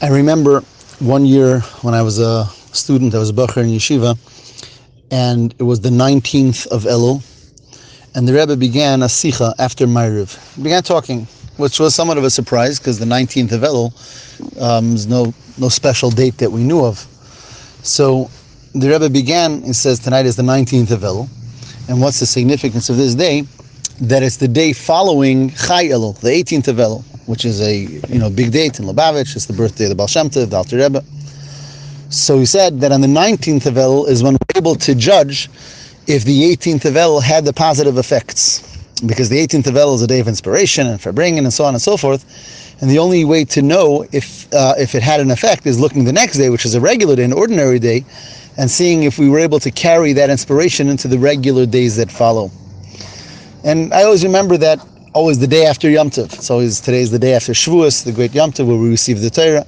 I remember one year when I was a student, I was a bacher in yeshiva, and it was the 19th of Elul, and the Rebbe began a sikha after Ma'ariv. He began talking, which was somewhat of a surprise because the 19th of Elul um, is no, no special date that we knew of. So the Rebbe began, and says, tonight is the 19th of Elul, and what's the significance of this day? That it's the day following Chai Elul, the 18th of Elul, which is a you know big date in Lubavitch. It's the birthday of the Baal Shem Tov, the Alter Rebbe. So he said that on the 19th of Elul is when we're able to judge if the 18th of Elul had the positive effects. Because the 18th of Elul is a day of inspiration and for bringing and so on and so forth. And the only way to know if uh, if it had an effect is looking the next day, which is a regular day, an ordinary day, and seeing if we were able to carry that inspiration into the regular days that follow. And I always remember that always the day after Yom Tov. It's always today is the day after Shavuos, the great Yom Tov, where we receive the Torah.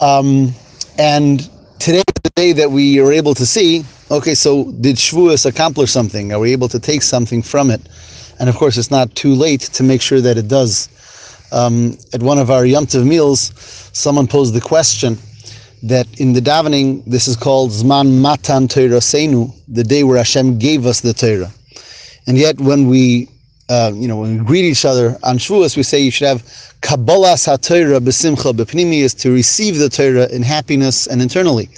Um, and today is the day that we are able to see. Okay, so did Shavuos accomplish something? Are we able to take something from it? And of course, it's not too late to make sure that it does. Um, at one of our Yom Tov meals, someone posed the question that in the davening, this is called Zman Matan Toraseinu, the day where Hashem gave us the Torah. And yet, when we, uh, you know, when we greet each other on Shavuos, we say you should have Kabbalas HaTorah B'Simcha is to receive the Torah in happiness and internally.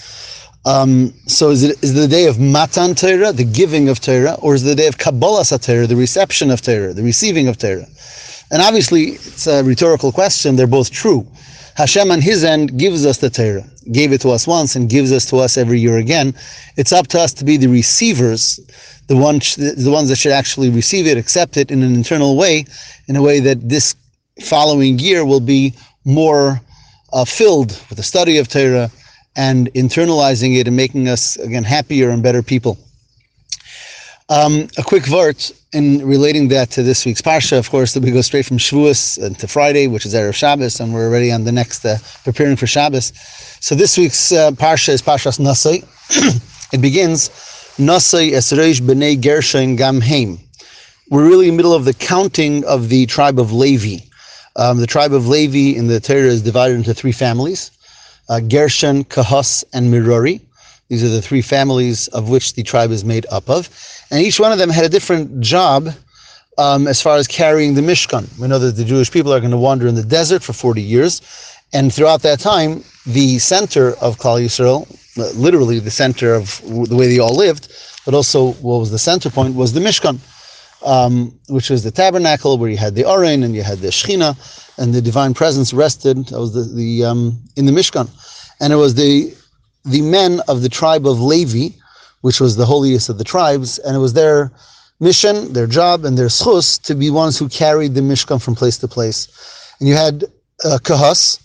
Um, so is it is the day of Matan Torah, the giving of Torah, or is the day of Kabbalas HaTorah, the reception of Torah, the receiving of Torah? And obviously, it's a rhetorical question. They're both true. Hashem on his end gives us the Torah, gave it to us once and gives us to us every year again. It's up to us to be the receivers, the ones, the ones that should actually receive it, accept it in an internal way, in a way that this following year will be more uh, filled with the study of Torah and internalizing it and making us, again, happier and better people. Um, a quick word in relating that to this week's parsha. Of course, that we go straight from Shavuos to Friday, which is erev Shabbos, and we're already on the next uh, preparing for Shabbos. So this week's uh, parsha is Parshas Nasai. it begins Nasai Esreish Bnei Gershon Gam Heim. We're really in the middle of the counting of the tribe of Levi. Um, the tribe of Levi in the Torah is divided into three families: uh, Gershon, Kahas, and Merari. These are the three families of which the tribe is made up of. And each one of them had a different job um, as far as carrying the Mishkan. We know that the Jewish people are going to wander in the desert for 40 years. And throughout that time, the center of Klal Yisrael, uh, literally the center of the way they all lived, but also what was the center point was the Mishkan, um, which was the tabernacle where you had the Aron and you had the Shechina, and the divine presence rested. That was the, the um, in the Mishkan, and it was the the men of the tribe of Levi, which was the holiest of the tribes, and it was their mission, their job, and their zchus to be ones who carried the Mishkan from place to place. And you had uh, Kahas,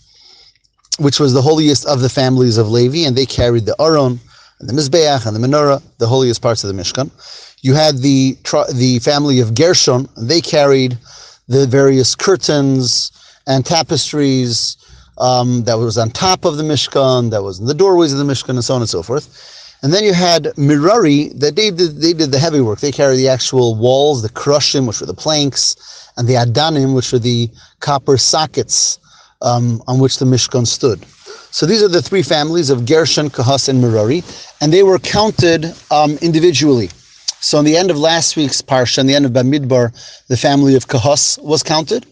which was the holiest of the families of Levi, and they carried the Aron, and the Mizbeach, and the Menorah, the holiest parts of the Mishkan. You had the the family of Gershon, and they carried the various curtains and tapestries um, that was on top of the Mishkan, that was in the doorways of the Mishkan, and so on and so forth. And then you had Merari that they did, they did the heavy work. They carried the actual walls, the krushim, which were the planks, and the adanim, which were the copper sockets um, on which the Mishkan stood. So these are the three families of Gershon, Kahas, and Merari, and they were counted um, individually. So in the end of last week's parsha, in the end of Bamidbar, the family of Kahas was counted.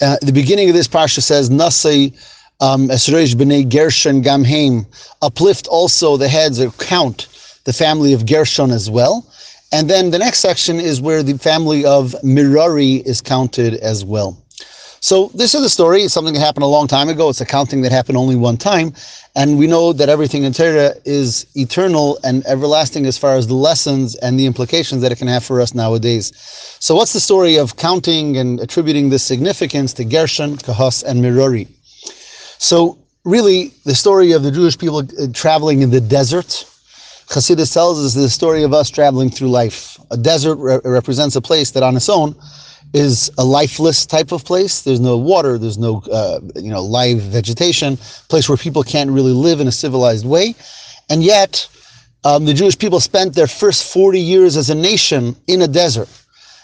Uh, the beginning of this parsha says, Nasai um, Esreish b'nei Gershon Gamheim, uplift also the heads or count the family of Gershon as well. And then the next section is where the family of Merari is counted as well. So this is the story. It's something that happened a long time ago. It's a counting that happened only one time. And we know that everything in Torah is eternal and everlasting as far as the lessons and the implications that it can have for us nowadays. So what's the story of counting and attributing this significance to Gershon, Kahas, and Merari? So really, the story of the Jewish people uh, traveling in the desert, Chassidus tells us the story of us traveling through life. A desert re- represents a place that on its own is a lifeless type of place. There's no water, there's no uh, you know live vegetation, place where people can't really live in a civilized way. And yet, um, the Jewish people spent their first 40 years as a nation in a desert.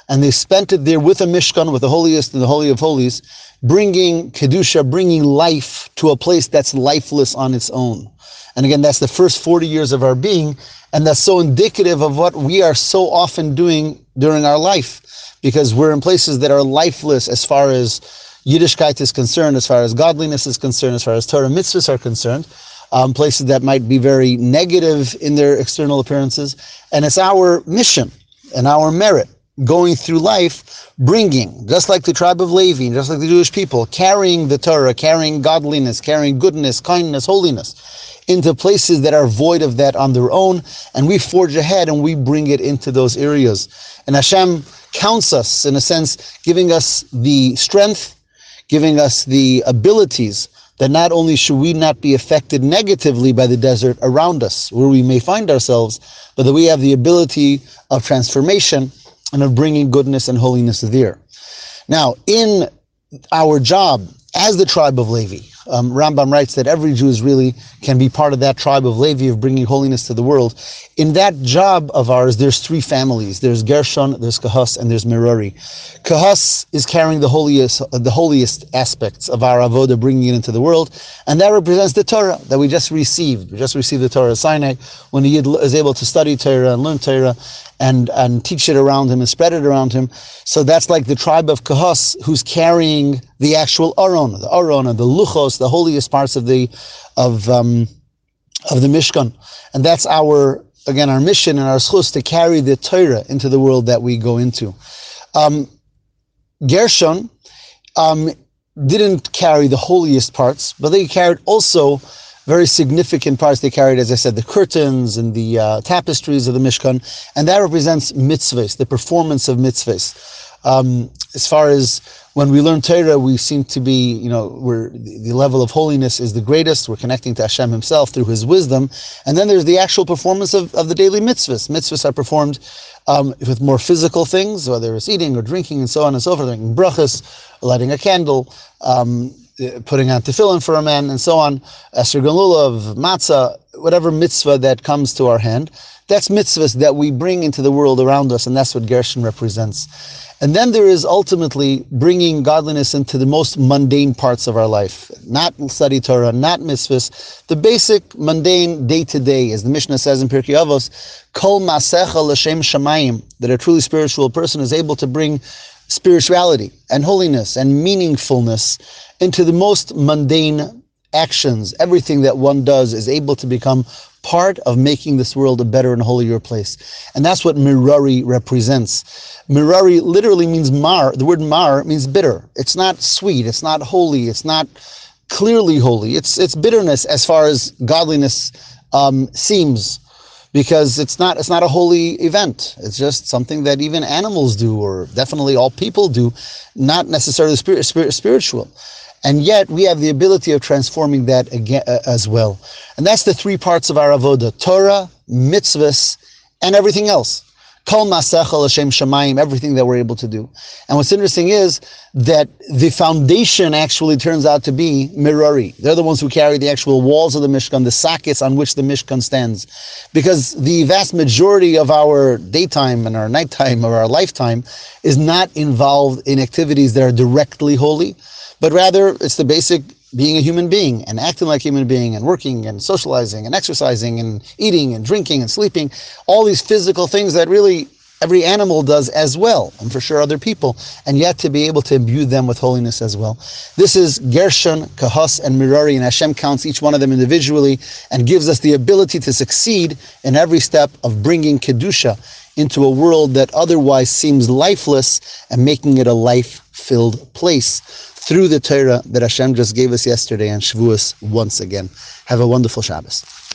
And they spent it there with a Mishkan, with the holiest and the Holy of Holies, bringing Kedusha, bringing life to a place that's lifeless on its own. And again, that's the first 40 years of our being, and that's so indicative of what we are so often doing during our life, because we're in places that are lifeless as far as Yiddishkeit is concerned, as far as godliness is concerned, as far as Torah mitzvahs are concerned um, places that might be very negative in their external appearances. And it's our mission and our merit going through life, bringing, just like the tribe of Levi, just like the Jewish people, carrying the Torah, carrying godliness, carrying goodness, kindness, holiness into places that are void of that on their own. And we forge ahead and we bring it into those areas. And Hashem counts us, in a sense, giving us the strength, giving us the abilities that not only should we not be affected negatively by the desert around us, where we may find ourselves, but that we have the ability of transformation and of bringing goodness and holiness there. Now, in our job as the tribe of Levi, um, Rambam writes that every Jew is really can be part of that tribe of Levi of bringing holiness to the world. In that job of ours, there's three families. There's Gershon, there's Kahas, and there's Merari. Kahas is carrying the holiest, the holiest aspects of our avoda, bringing it into the world, and that represents the Torah that we just received. We just received the Torah Sinai when he is able to study Torah and learn Torah, and, and teach it around him and spread it around him. So that's like the tribe of Kahas who's carrying the actual Aron, the Aron, the Luchos, the holiest parts of the of um, of the Mishkan. And that's our again our mission and our zchus to carry the Torah into the world that we go into. Um, Gershon um, didn't carry the holiest parts, but they carried also very significant parts they carried, as I said, the curtains and the uh, tapestries of the Mishkan, and that represents mitzvahs, the performance of mitzvahs. Um, as far as when we learn Torah, we seem to be, you know, we're, the level of holiness is the greatest. We're connecting to Hashem Himself through His wisdom. And then there's the actual performance of, of the daily mitzvahs. Mitzvahs are performed um, with more physical things, whether it's eating or drinking and so on and so forth, making brachas, lighting a candle, um, putting on tefillin for a man, and so on, esrog lulav, matzah, whatever mitzvah that comes to our hand, that's mitzvahs that we bring into the world around us, and that's what Gershon represents. And then there is ultimately bringing godliness into the most mundane parts of our life. Not study Torah, not mitzvahs, the basic mundane day to day, as the Mishnah says in Pirkei Avos, Kol ma'asecha l'shem shamayim, that a truly spiritual person is able to bring spirituality and holiness and meaningfulness into the most mundane actions. Everything that one does is able to become part of making this world a better and holier place. And that's what Merari represents. Merari literally means mar. The word mar means bitter. It's not sweet. It's not holy. It's not clearly holy. It's, it's bitterness as far as godliness um, seems because it's not it's not a holy event. It's just something that even animals do, or definitely all people do, not necessarily spirit, spirit, spiritual. And yet we have the ability of transforming that again uh, as well. And that's the three parts of our avoda: Torah, mitzvahs, and everything else. Kol Ma'asecha L'shem Shamayim, everything that we're able to do. And what's interesting is that the foundation actually turns out to be Merari. They're the ones who carry the actual walls of the Mishkan, the sockets on which the Mishkan stands. Because the vast majority of our daytime and our nighttime or our lifetime is not involved in activities that are directly holy, but rather it's the basic being a human being and acting like a human being and working and socializing and exercising and eating and drinking and sleeping, all these physical things that really every animal does as well, and for sure other people, and yet to be able to imbue them with holiness as well. This is Gershon, Kahas, and Merari, and Hashem counts each one of them individually and gives us the ability to succeed in every step of bringing Kedusha into a world that otherwise seems lifeless and making it a life-filled place through the Torah that Hashem just gave us yesterday and Shavuos once again. Have a wonderful Shabbos.